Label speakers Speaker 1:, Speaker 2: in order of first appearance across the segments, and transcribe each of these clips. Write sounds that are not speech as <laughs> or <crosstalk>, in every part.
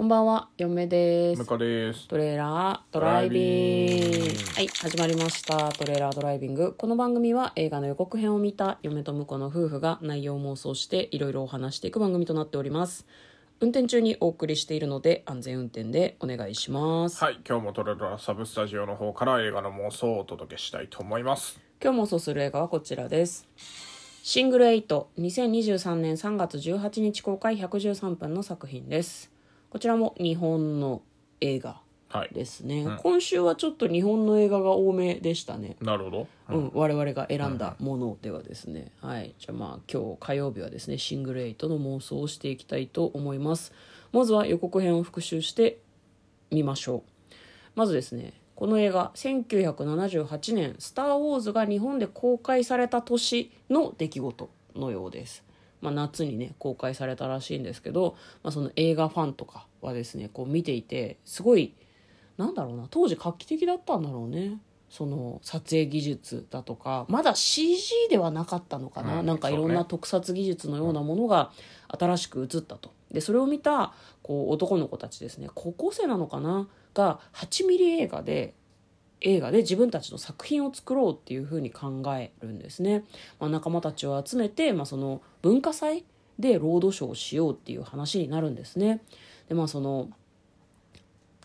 Speaker 1: こんばんは、嫁です
Speaker 2: です。
Speaker 1: トレーラードライビング。はい、始まりました。トレーラードライビング。この番組は映画の予告編を見た嫁と婿の夫婦が内容を妄想していろいろお話していく番組となっております。運転中にお送りしているので安全運転でお願いします。
Speaker 2: はい、今日もトレドラサブスタジオの方から映画の妄想をお届けしたいと思います。
Speaker 1: 今日妄想する映画はこちらです。シングル8、2023年3月18日公開113分の作品です。こちらも日本の映画
Speaker 2: はい。
Speaker 1: ですね、今週はちょっと日本の映画が多めでしたね。
Speaker 2: なるほど。
Speaker 1: うん、我々が選んだものではですね、はい。じゃあまあ今日火曜日はですねシングルエイトの妄想をしていきたいと思います。まずは予告編を復習してみましょう。まずですねこの映画1978年「スター・ウォーズ」が日本で公開された年の出来事のようですまあ、夏にね公開されたらしいんですけど、まあ、その映画ファンとかはですねこう見ていてすごいなんだろうな当時画期的だったんだろうね。その撮影技術だとかまだ CG ではなかったのかな、
Speaker 2: うん
Speaker 1: なんかいろんな特撮技術のようなものが新しく映ったと。でそれを見たこう男の子たちですね高校生なのかなが8ミリ映画で映画で自分たちの作品を作ろうっていうふうに考えるんですね、まあ、仲間たちを集めて、まあ、その文化祭でロードショーをしようっていう話になるんですね。でまあその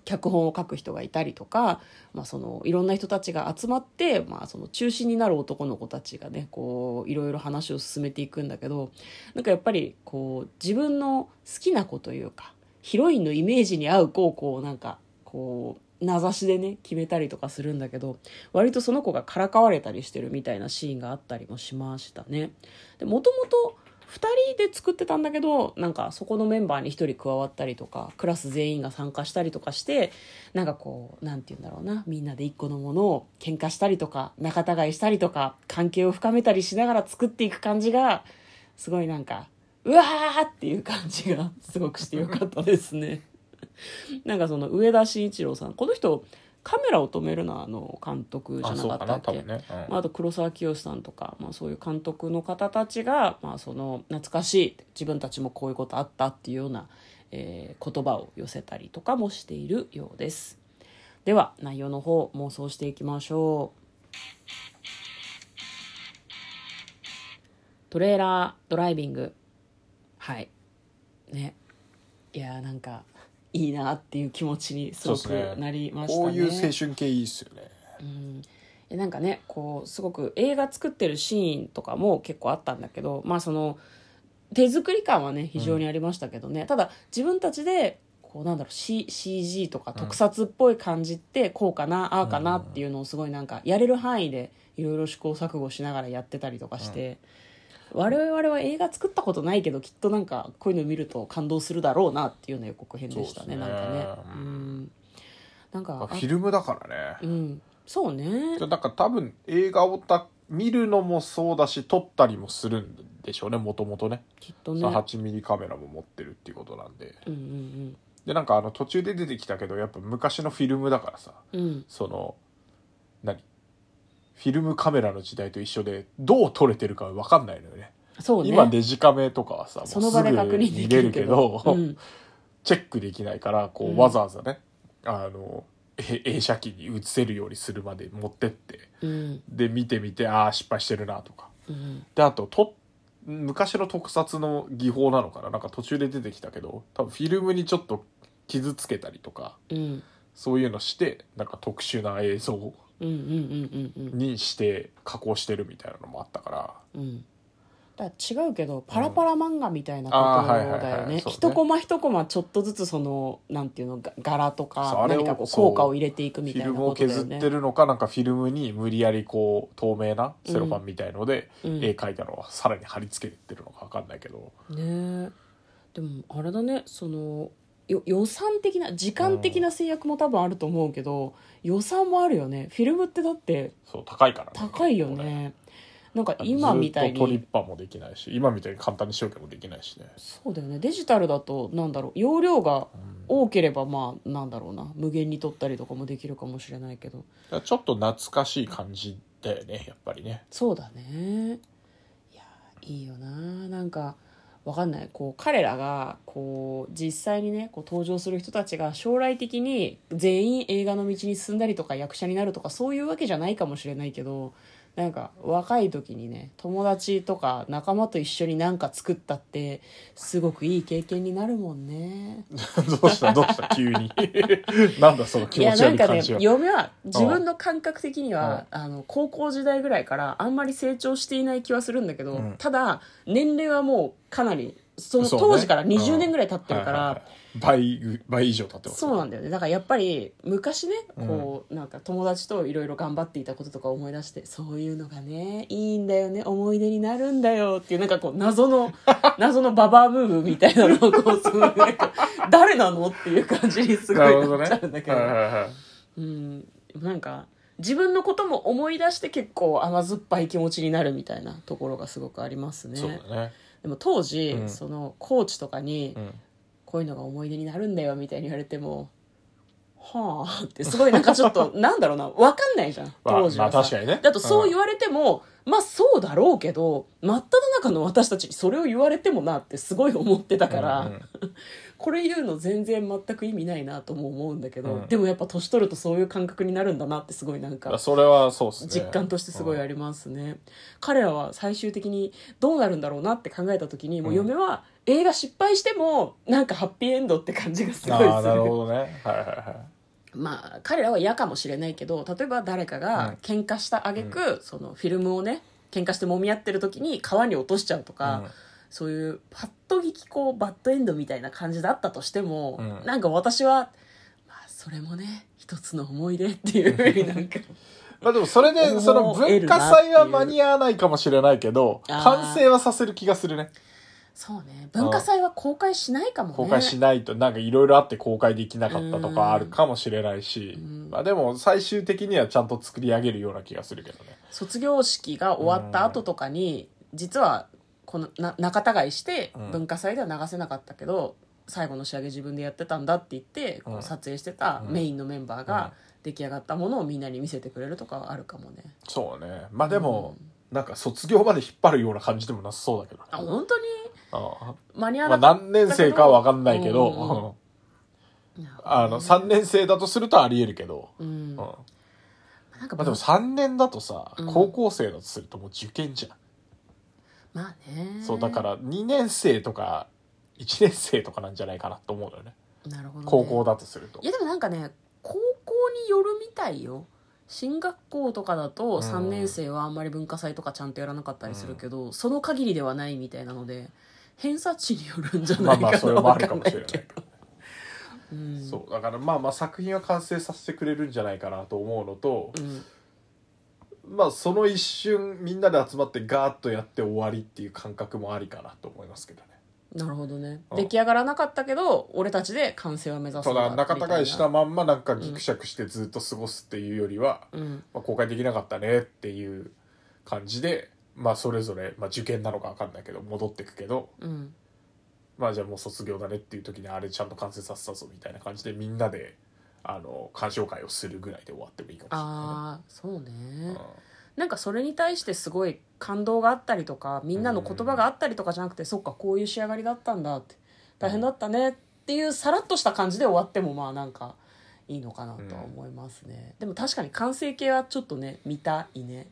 Speaker 1: 脚本を書く人がいたりとか、まあ、そのいろんな人たちが集まって、まあ、その中心になる男の子たちがねこういろいろ話を進めていくんだけどなんかやっぱりこう自分の好きな子というかヒロインのイメージに合う子をこうなんかこう名指しでね決めたりとかするんだけど割とその子がからかわれたりしてるみたいなシーンがあったりもしましたね。でもともと2人で作ってたんだけどなんかそこのメンバーに1人加わったりとかクラス全員が参加したりとかしてなんかこうなんて言うんだろうなみんなで1個のものを喧嘩したりとか仲違いしたりとか関係を深めたりしながら作っていく感じがすごいなんかうわーっていう感じがすごくしてよかったですね。<laughs> なんかその上田慎一郎さんこの人カメラを止めるなあの監督じゃ
Speaker 2: あ、
Speaker 1: な
Speaker 2: か
Speaker 1: ったっけ？
Speaker 2: 多分ね。うん。
Speaker 1: まあ、あと黒沢清さんとか、まあ、そういう監督の方たちが、まあ、その懐かしい自分たちもこういうことあったっていうような、えー言葉を寄せたりとかもしているようです。では内容の方妄想していきましょう。トレーラードライビング。はい。ね。いやーなんかいいなっていう気持ちにすごくなりましたね。
Speaker 2: こういう青春系いいっすよね。
Speaker 1: えなんかねこうすごく映画作ってるシーンとかも結構あったんだけどまあその手作り感はね非常にありましたけどね、ただ自分たちでこうなんだろう、C、CG とか特撮っぽい感じってこうかな、ああかなっていうのをすごいなんかやれる範囲でいろいろ試行錯誤しながらやってたりとかして、我々は映画作ったことないけどきっとなんかこういうの見ると感動するだろうなっていうような予告編でしたね
Speaker 2: ね。
Speaker 1: なんかね。うん。なんかあ
Speaker 2: フィルムだからね。
Speaker 1: うん。そうね。
Speaker 2: なんか多分映画をた見るのもそうだし、撮ったりもするんでしょうね、もともとね。
Speaker 1: きっとね。
Speaker 2: その8ミリカメラも持ってるっていうことなんで。
Speaker 1: うんうん
Speaker 2: で、なんかあの途中で出てきたけど、やっぱ昔のフィルムだからさ、
Speaker 1: うん。うん
Speaker 2: その、何フィルムカメラの時代と一緒で、どう撮れてるか分かんないのよね。
Speaker 1: そうね。
Speaker 2: 今デジカメとかはさ、もう
Speaker 1: その場で確認できるけど。
Speaker 2: すぐ見れるけど、
Speaker 1: うん
Speaker 2: チェックできないから、こ
Speaker 1: うん
Speaker 2: うわざわざね、あの、え映写機に映せるようにするまで持ってって、
Speaker 1: うん。
Speaker 2: で、見てみて、ああ、失敗してるなとか。
Speaker 1: うん。
Speaker 2: で、あと、と、昔の特撮の技法なのかな？なんか途中で出てきたけど、多分フィルムにちょっと傷つけたりとか、
Speaker 1: うん。
Speaker 2: そういうのして、なんか特殊な映像
Speaker 1: うんうんうんうんうん。
Speaker 2: にして加工してるみたいなのもあったから、
Speaker 1: うん。だ違うけどパラパラ漫画みたいなことだよね。一コマ一コマちょっとずつそのなんていうのが柄とか何かこう効果を入れていくみたいな
Speaker 2: フィルムを
Speaker 1: ことだよね
Speaker 2: 削ってるのかなんかフィルムに無理やりこう透明なセロファンみたいので
Speaker 1: うん。
Speaker 2: 絵描いたのはさらに貼り付けてるのか分かんないけど、
Speaker 1: ね。えでもあれだね。そのよ予算的な時間的な制約も多分あると思うけど、予算もあるよね。フィルムってだって
Speaker 2: そう高いからね。
Speaker 1: 高いよね。なんか今みたい
Speaker 2: ずっとトリ
Speaker 1: に
Speaker 2: ッパーもできないし今みたいに簡単に消去もできないしね。
Speaker 1: そうだよね。デジタルだとなんだろう。容量が多ければまあなんだろうな。無限に撮ったりとかもできるかもしれないけど。
Speaker 2: ちょっと懐かしい感じだよねやっぱりね。
Speaker 1: そうだね。いやいいよななんかわかんない。こう彼らがこう実際にねこう登場する人たちが将来的に全員映画の道に進んだりとか役者になるとかそういうわけじゃないかもしれないけどなんか若い時にね友達とか仲間と一緒になんか作ったってすごくいい経験になるもんね。<laughs>
Speaker 2: どうした？どうした？<laughs> 急に。<laughs> なんだその気持ち
Speaker 1: いやなんかね嫁は自分の感覚的にはあの高校時代ぐらいからあんまり成長していない気はするんだけど、
Speaker 2: うん。
Speaker 1: ただ年齢はもうかなりその当時から20年ぐらい経ってるから、
Speaker 2: 倍倍以上経ってます。
Speaker 1: そうなんだよね。だからやっぱり昔ねこう、なんか友達といろいろ頑張っていたこととか思い出してそういうのがねいいんだよね。思い出になるんだよっていうなんかこう謎の <laughs> 謎のババアムーブみたいなのをこうすごい誰なのっていう感じにすご
Speaker 2: ない
Speaker 1: なっちゃうんだけど。
Speaker 2: はいはいはい。
Speaker 1: うん。なんか自分のことも思い出して結構甘酸っぱい気持ちになるみたいなところがすごくありますね。
Speaker 2: ね。
Speaker 1: でも当時、
Speaker 2: うん。
Speaker 1: そのコーチとかに、
Speaker 2: うん
Speaker 1: こういうのが思い出になるんだよみたいに言われてもはあってすごいなんかちょっと <laughs> なんだろうな分かんないじゃん
Speaker 2: まあ
Speaker 1: 当時はさ、
Speaker 2: まあ確かにね。
Speaker 1: だとそう言われても、まあそうだろうけど真っ只中の私たちにそれを言われてもなってすごい思ってたから、
Speaker 2: うんうん。<laughs>
Speaker 1: これ言うの全然全く意味ないなとも思うんだけど、
Speaker 2: うん。
Speaker 1: でもやっぱ年取るとそういう感覚になるんだなってすごいなんか
Speaker 2: それはそうですね。
Speaker 1: 実感としてすごいありますね、彼らは最終的にどうなるんだろうなって考えた時にもう嫁は映画失敗してもなんかハッピーエンドって感じがすごいする。
Speaker 2: ああなるほどね。はいはいはい
Speaker 1: まあ彼らは嫌かもしれないけど例えば誰かが喧嘩した挙句、そのフィルムをね喧嘩して揉み合ってる時に川に落としちゃうとか、
Speaker 2: うん。
Speaker 1: そういうパッと聞きこうバッドエンドみたいな感じだったとしても、
Speaker 2: うん。
Speaker 1: なんか私は、まあ、それもね一つの思い出っていうふうになんか。
Speaker 2: まあでもそれでその文化祭は間に合わないかもしれないけど完成はさせる気がするね
Speaker 1: そうね。文化祭は公開しないかもね。
Speaker 2: 公開しないとなんかいろいろあって公開できなかったとかあるかもしれないし。
Speaker 1: うん。
Speaker 2: まあでも最終的にはちゃんと作り上げるような気がするけどね。
Speaker 1: 卒業式が終わった後とかに、実はこのな仲違いして
Speaker 2: うん。
Speaker 1: 文化祭では流せなかったけど、最後の仕上げ自分でやってたんだって言ってこ
Speaker 2: う
Speaker 1: うん撮影してた
Speaker 2: うん。
Speaker 1: メインのメンバーが出来上がったものをみんなに見せてくれるとかはあるかもね。
Speaker 2: そうね。まあでもなんか卒業まで引っ張るような感じでもなさそうだけどね。
Speaker 1: あ本当に？
Speaker 2: あ
Speaker 1: 間に合
Speaker 2: あまあ
Speaker 1: わなかった
Speaker 2: 何年生かは分かんないけ
Speaker 1: うん。
Speaker 2: どあの3年生だとするとありえるけど。
Speaker 1: うん。
Speaker 2: うん。ま
Speaker 1: なんか
Speaker 2: あでも3年だとさ
Speaker 1: うん。
Speaker 2: 高校生だとするともう受験じゃん。
Speaker 1: まあね
Speaker 2: そうだから2年生とか1年生とかなんじゃないかなと思うのよね。
Speaker 1: なるほど、ね、
Speaker 2: 高校だとすると。
Speaker 1: いやでもなんかね高校によるみたいよ。進学校とかだと
Speaker 2: ん。
Speaker 1: 3年生はあんまり文化祭とかちゃんとやらなかったりするけど、その限りではないみたいなので偏差値によるんじゃないかな。
Speaker 2: まあまあそれもあるか
Speaker 1: わ
Speaker 2: もしれない
Speaker 1: けど、うん、
Speaker 2: そうだからまあまあ作品は完成させてくれるんじゃないかなと思うのと、
Speaker 1: うん。
Speaker 2: まあその一瞬みんなで集まってガーッとやって終わりっていう感覚もありかなと思いますけどね。
Speaker 1: なるほどね。
Speaker 2: うん。
Speaker 1: 出来上がらなかったけど俺たちで完成は目指す
Speaker 2: た
Speaker 1: んだ
Speaker 2: だ仲違いした
Speaker 1: み
Speaker 2: まんまなんかギクシャクしてずっと過ごすっていうよりは、
Speaker 1: うん。
Speaker 2: まあ、公開できなかったねっていう感じでまあそれぞれ、まあ、受験なのか分かんないけど戻ってくけど
Speaker 1: うん。
Speaker 2: まあじゃあもう卒業だねっていう時にあれちゃんと完成させたぞみたいな感じでみんなであの鑑賞会をするぐらいで終わってもいいかもしれない。
Speaker 1: あそうね。
Speaker 2: うん。
Speaker 1: なんかそれに対してすごい感動があったりとかみんなの言葉があったりとかじゃなくて、そっかこういう仕上がりだったんだって大変だったねっていうさらっとした感じで終わってもまあなんかいいのかなとは思いますね、でも確かに完成形はちょっとね見たいね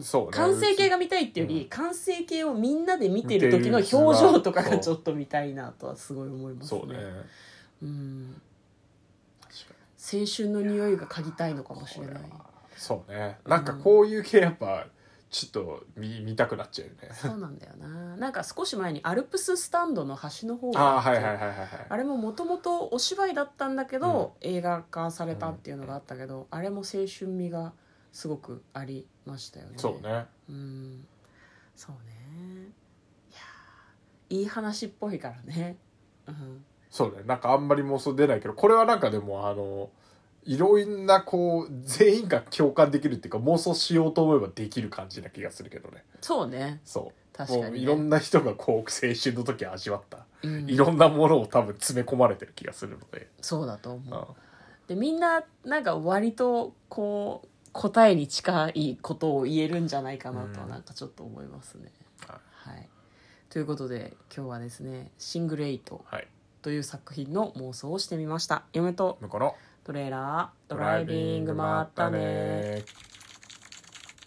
Speaker 2: そうね。
Speaker 1: 完成形が見たいっていうより、完成形をみんなで見てる時の表情とかがちょっと見たいなとはすごい思いますね。
Speaker 2: そう。ね。
Speaker 1: うん。青春の匂いが嗅ぎたいのかもしれない。
Speaker 2: にそうね。なんかこういう系やっぱちょっと見見たくなっちゃうよね。
Speaker 1: そうなんだよな。なんか少し前にアルプススタンドの端の方
Speaker 2: ああはいはいはいはいはい。
Speaker 1: あれももともとお芝居だったんだけど、映画化されたっていうのがあったけど、あれも青春味がすごくありましたよね。
Speaker 2: そうね。
Speaker 1: うん。そうね。いやーいい話っぽいからね。うん。
Speaker 2: そうね。なんかあんまり妄想出ないけどこれはなんかでもあのいろんなこう全員が共感できるっていうか妄想しようと思えばできる感じな気がするけどね。
Speaker 1: そうね。
Speaker 2: そう。
Speaker 1: 確かにね。
Speaker 2: もういろんな人がこう青春の時味わった、
Speaker 1: うん。
Speaker 2: いろんなものを多分詰め込まれてる気がするので、
Speaker 1: そうだと思う、
Speaker 2: うん。
Speaker 1: でみんななんか割とこう答えに近いことを言えるんじゃないかなとなんかちょっと思いますね、
Speaker 2: は
Speaker 1: はい。ということで今日はですね「シングルエイト
Speaker 2: はい」
Speaker 1: という作品の妄想をしてみました。嫁とトレーラード
Speaker 2: ド
Speaker 1: ライビング
Speaker 2: まったね